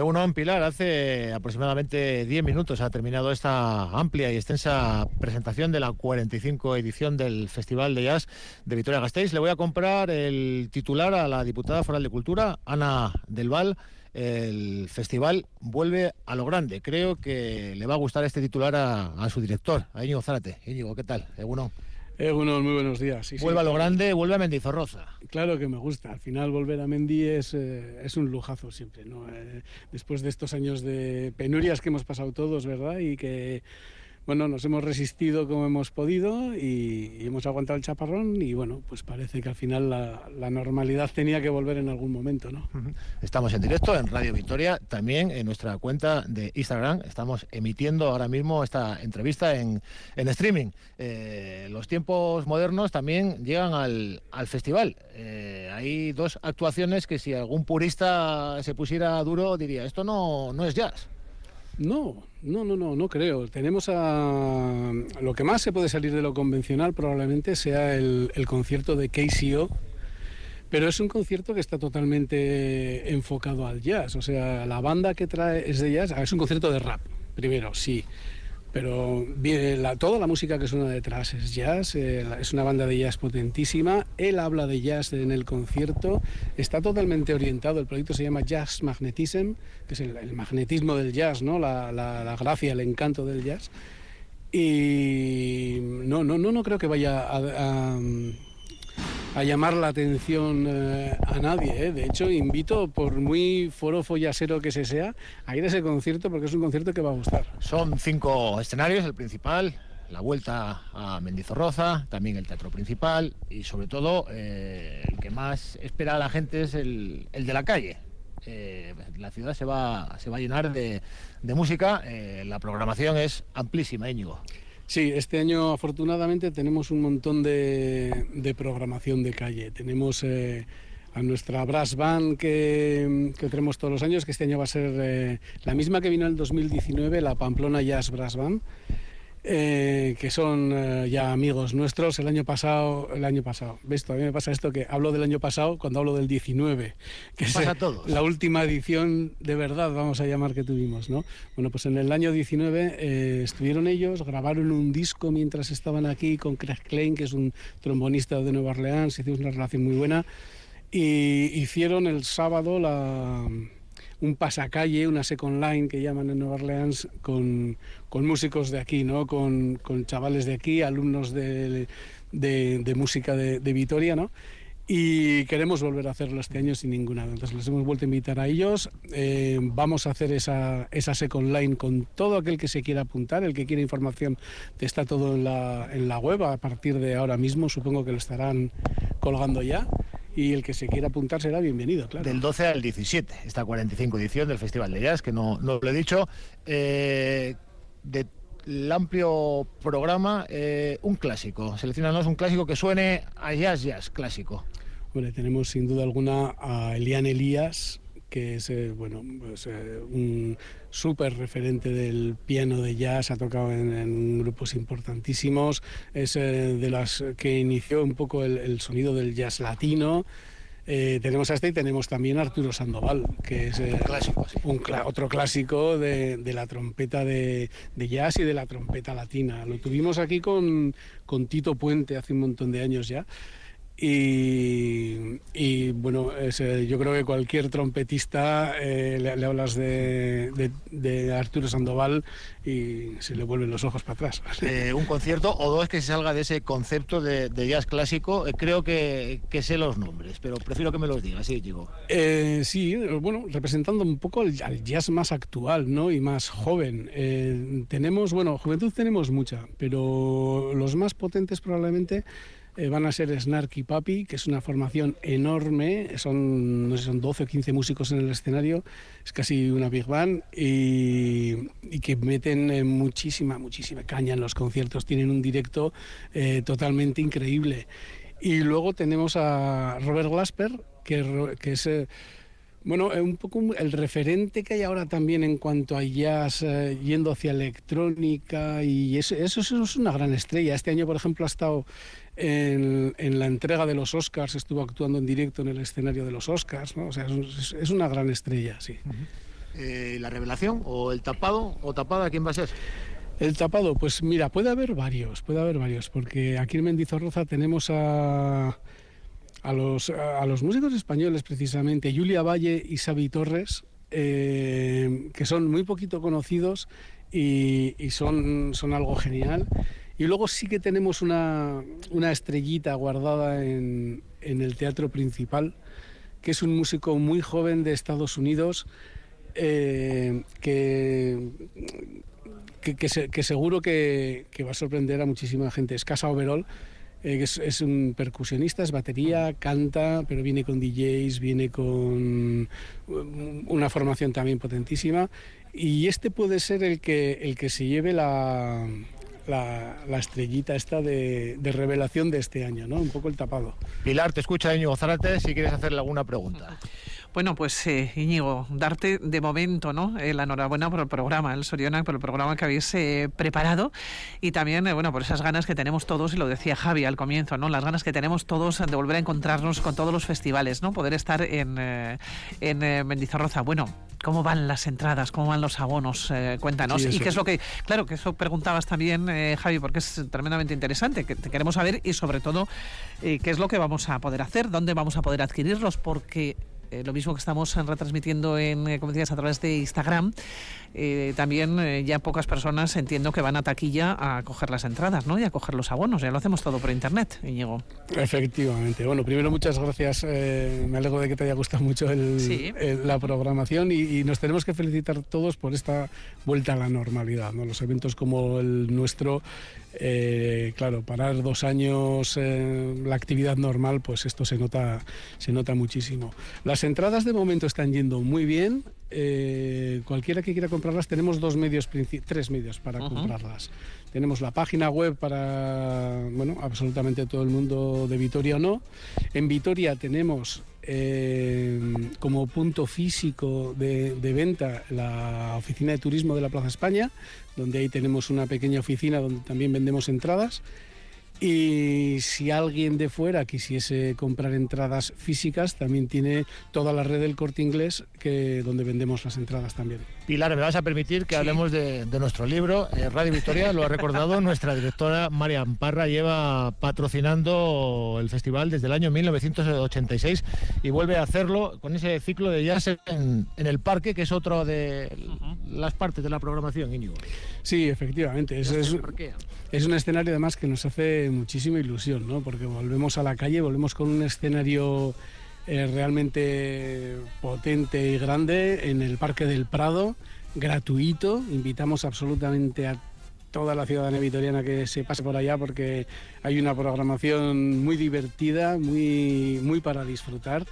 Egunon Pilar, hace aproximadamente 10 minutos ha terminado esta amplia y extensa presentación de la 45 edición del Festival de Jazz de Vitoria-Gasteiz. Le voy a comprar el titular a la diputada foral de Cultura, Ana Del Val. El festival vuelve a lo grande. Creo que le va a gustar este titular a, su director, a Íñigo Zárate. Íñigo, ¿qué tal? Egunon. Egunon, muy buenos días. vuelve a lo grande, vuelve a Mendizorroza. Claro que me gusta. Al final volver a Mendy es, eh, es un lujazo siempre. ¿no? Eh, después de estos años de penurias que hemos pasado todos, ¿verdad? Y que bueno, nos hemos resistido como hemos podido y, hemos aguantado el chaparrón y bueno, pues parece que al final la, normalidad tenía que volver en algún momento, ¿no? Estamos en directo en Radio Victoria, también en nuestra cuenta de Instagram, estamos emitiendo ahora mismo esta entrevista en, streaming. Eh, los tiempos modernos también llegan al, festival. Eh, hay dos actuaciones que si algún purista se pusiera duro diría, esto no, no es jazz. No, no, no, no, no creo. Tenemos a... Lo que más se puede salir de lo convencional probablemente sea el, concierto de KCO, pero es un concierto que está totalmente enfocado al jazz. O sea, la banda que trae es de jazz. Es un concierto de rap, primero, sí pero toda la música que suena detrás es jazz, eh, es una banda de jazz potentísima, él habla de jazz en el concierto, está totalmente orientado, el proyecto se llama Jazz Magnetism, que es el, magnetismo del jazz, ¿no? La, la, gracia, el encanto del jazz. Y no, no, no, no creo que vaya a a llamar la atención eh, a nadie. ¿eh? De hecho, invito, por muy foro follasero que se sea, a ir a ese concierto porque es un concierto que va a gustar. Son cinco escenarios, el principal, la vuelta a Mendizorroza, también el teatro principal y sobre todo eh, el que más espera a la gente es el, de la calle. la ciudad se va, se va a llenar de, de música, la programación es amplísima, Íñigo. Sí, este año afortunadamente tenemos un montón de, programación de calle. Tenemos eh, a nuestra brass band que, tenemos todos los años, que este año va a ser eh, la misma que vino en el 2019, la Pamplona Jazz Brass Band. Eh, que son eh, ya amigos nuestros. El año pasado, el año pasado, ves, todavía me pasa esto que hablo del año pasado cuando hablo del 19, que es la última edición de verdad, vamos a llamar que tuvimos, ¿no? Bueno, pues en el año 19 eh, estuvieron ellos, grabaron un disco mientras estaban aquí con Craig Klein, que es un trombonista de Nueva Orleans, hicimos una relación muy buena, y hicieron el sábado la un pasacalle, una second line que llaman en Nueva Orleans, con, músicos de aquí, ¿no? Con, chavales de aquí, alumnos de, música de, Vitoria, ¿no? y queremos volver a hacerlo este año sin ninguna duda. Entonces les hemos vuelto a invitar a ellos. Eh, vamos a hacer esa, esa second line con todo aquel que se quiera apuntar, el que quiera información, está todo en la, en la web a partir de ahora mismo, supongo que lo estarán colgando ya y el que se quiera apuntar será bienvenido, claro. Del 12 al 17, esta 45 edición del Festival de Jazz, que no, no lo he dicho. Eh, del amplio programa, eh, un clásico. Seleccionanos un clásico que suene a jazz, jazz, clásico. Bueno, tenemos sin duda alguna a Elian Elías, que es eh, bueno, pues, eh, un súper referente del piano de jazz, ha tocado en, grupos importantísimos, es eh, de las que inició un poco el, sonido del jazz latino. tenemos a este y tenemos también a Arturo Sandoval, que es clásico, un otro clásico de, la trompeta de, de, jazz y de la trompeta latina. Lo tuvimos aquí con, con Tito Puente hace un montón de años ya. Y, bueno, eh, yo creo que cualquier trompetista eh, le, hablas de, Arturo Sandoval y se le vuelven los ojos para atrás. Eh, un concierto o dos que se salga de ese concepto de, jazz clásico, creo que, sé los nombres, pero prefiero que me los digas, sí, digo. sí, bueno, representando un poco al, jazz más actual ¿no? y más joven. tenemos, bueno, juventud tenemos mucha, pero los más potentes probablemente eh, van a ser Snarky Papi, que es una formación enorme, son, no sé, son 12 o 15 músicos en el escenario, es casi una big band y, que meten eh, muchísima, muchísima caña en los conciertos, tienen un directo eh, totalmente increíble. Y luego tenemos a Robert Glasper, que, que es... Bueno, un poco el referente que hay ahora también en cuanto a jazz yendo hacia electrónica y eso, eso, es una gran estrella. Este año, por ejemplo, ha estado en, la entrega de los Oscars estuvo actuando en directo en el escenario de los Oscars, ¿no? O sea, es, una gran estrella, sí. Eh, ¿La revelación o el tapado o tapada quién va a ser? El tapado, pues mira, puede haber varios, puede haber varios, porque aquí en Mendizorroza tenemos a, a, los, a los músicos españoles precisamente, Julia Valle y Xavi Torres, eh, que son muy poquito conocidos y, son, son algo genial. Y luego sí que tenemos una, una estrellita guardada en, en, el teatro principal, que es un músico muy joven de Estados Unidos, eh, que, que, seguro que, va a sorprender a muchísima gente. Es Casa Overall. Eh, es, es, un percusionista, es batería, canta, pero viene con DJs, viene con una formación también potentísima. Y este puede ser el que, el que se lleve la, la, estrellita esta de, revelación de este año, ¿no? Un poco el tapado. Pilar, te escucha Íñigo Zárate si quieres hacerle alguna pregunta. Bueno, pues eh, Íñigo, darte de momento ¿no? Eh, la enhorabuena por el programa, el Soriona, por el programa que habéis eh, preparado y también eh, bueno por esas ganas que tenemos todos, y lo decía Javi al comienzo, ¿no? las ganas que tenemos todos de volver a encontrarnos con todos los festivales, ¿no? poder estar en, en Mendizorroza. Bueno, ¿cómo van las entradas? ¿Cómo van los abonos? cuéntanos. y qué es lo que, claro, que eso preguntabas también, Javi, porque es tremendamente interesante, que te queremos saber y sobre todo qué es lo que vamos a poder hacer, dónde vamos a poder adquirirlos, porque eh, lo mismo que estamos retransmitiendo en, eh, como decías, a través de Instagram, eh, también ya pocas personas entiendo que van a taquilla a coger las entradas, ¿no? Y a coger los abonos. Ya lo hacemos todo por internet, Íñigo. Efectivamente. Bueno, primero muchas gracias. me alegro de que te haya gustado mucho la programación y, nos tenemos que felicitar todos por esta vuelta a la normalidad, ¿no? Los eventos como el nuestro eh, claro, parar dos años eh, la actividad normal, pues esto se nota, se nota muchísimo. Las entradas de momento están yendo muy bien. Eh, cualquiera que quiera comprarlas, tenemos dos medios, tres medios para comprarlas. Tenemos la página web para, bueno, absolutamente todo el mundo de Vitoria o no. En Vitoria tenemos como punto físico de, de, venta la oficina de turismo de la Plaza España, donde ahí tenemos una pequeña oficina donde también vendemos entradas y si alguien de fuera quisiese comprar entradas físicas, también tiene toda la red del corte inglés que, donde vendemos las entradas también. Pilar, me vas a permitir que hablemos de, nuestro libro. Eh, Radio Victoria, lo ha recordado nuestra directora María Amparra, lleva patrocinando el festival desde el año 1986 y vuelve a hacerlo con ese ciclo de jazz en, el parque, que es otro de las partes de la programación, Íñigo. Sí, efectivamente. Es, es, es un escenario además que nos hace muchísima ilusión, ¿no? porque volvemos a la calle, volvemos con un escenario eh, realmente potente y grande en el Parque del Prado, gratuito. Invitamos absolutamente a toda la ciudadanía vitoriana que se pase por allá porque hay una programación muy divertida, muy, muy para disfrutar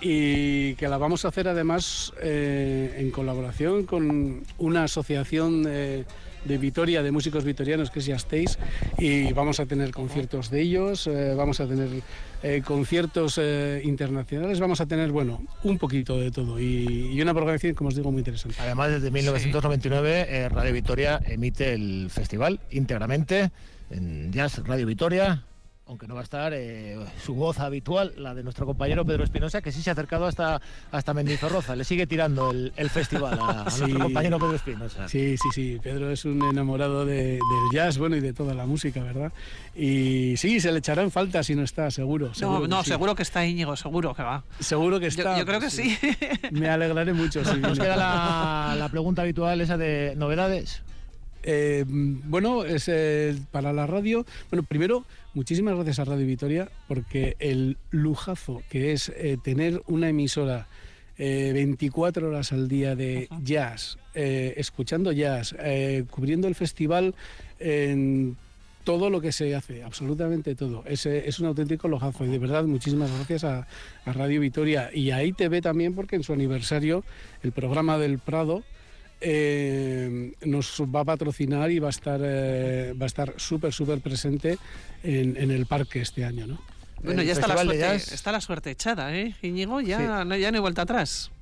y que la vamos a hacer además eh, en colaboración con una asociación de Vitoria, de músicos vitorianos que es Yasteis y vamos a tener conciertos de ellos, eh, vamos a tener eh, conciertos internacionales, vamos a tener, bueno, un poquito de todo y, una programación, como os digo, muy interesante. Además, desde 1999 Radio Vitoria emite el festival íntegramente en Jazz Radio Vitoria, aunque no va a estar eh, su voz habitual, la de nuestro compañero Pedro Espinosa, que sí se ha acercado hasta, hasta Mendizorroza. Le sigue tirando el, festival a, nuestro compañero Pedro Espinosa. Sí, sí, sí. Pedro es un enamorado del jazz, bueno, y de toda la música, ¿verdad? Y sí, se le echará en falta si no está, seguro. no, no, seguro que está Íñigo, seguro que va. Seguro que está. Yo, creo que sí. Me alegraré mucho. Nos queda la, la pregunta habitual, esa de novedades. Eh, bueno, es eh, para la radio. Bueno, primero, muchísimas gracias a Radio Vitoria porque el lujazo que es eh, tener una emisora 24 horas al día de jazz, escuchando jazz, cubriendo el festival en todo lo que se hace, absolutamente todo. Es, es un auténtico lujazo y de verdad muchísimas gracias a, a Radio Vitoria y a ITV también porque en su aniversario el programa del Prado eh, nos va a patrocinar y va a estar eh, va a estar súper súper presente en, el parque este año, ¿no? Bueno, ya está la, suerte, está la suerte echada, ¿eh? Íñigo, ya, no, ya no hay vuelta atrás.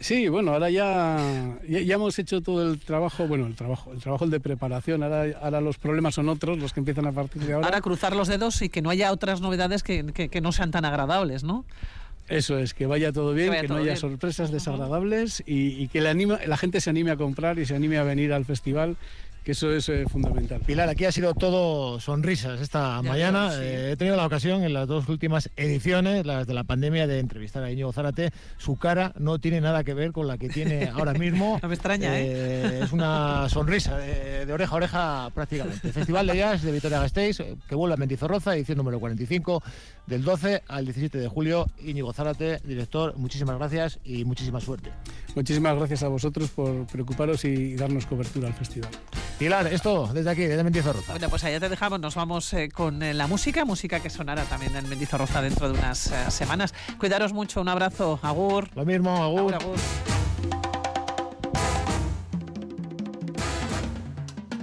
Sí, bueno, ahora ya, ya, hemos hecho todo el trabajo, bueno, el trabajo, el trabajo de preparación, ahora, ahora los problemas son otros, los que empiezan a partir de ahora. Ahora cruzar los dedos y que no haya otras novedades que, que, que no sean tan agradables, ¿no? Eso es, que vaya todo bien, que, no haya sorpresas desagradables y, que la, la gente se anime a comprar y se anime a venir al festival que eso es eh, fundamental. Pilar, aquí ha sido todo sonrisas esta mañana. Eh, he tenido la ocasión en las dos últimas ediciones, las de la pandemia, de entrevistar a Íñigo Zárate. Su cara no tiene nada que ver con la que tiene ahora mismo. no me extraña, ¿eh? ¿eh? Es una sonrisa de, oreja a oreja prácticamente. Festival de Jazz de Vitoria Gasteiz, que vuelve a Mendizorroza, edición número 45, del 12 al 17 de julio. Íñigo Zárate, director, muchísimas gracias y muchísima suerte. Muchísimas gracias a vosotros por preocuparos y darnos cobertura al festival. Pilar, esto desde aquí, desde Mendizorroza. Bueno, pues allá te dejamos, nos vamos eh, con eh, la música, música que sonará también en Mendizorroza dentro de unas eh, semanas. Cuidaros mucho, un abrazo, Agur. Lo mismo, agur. agur.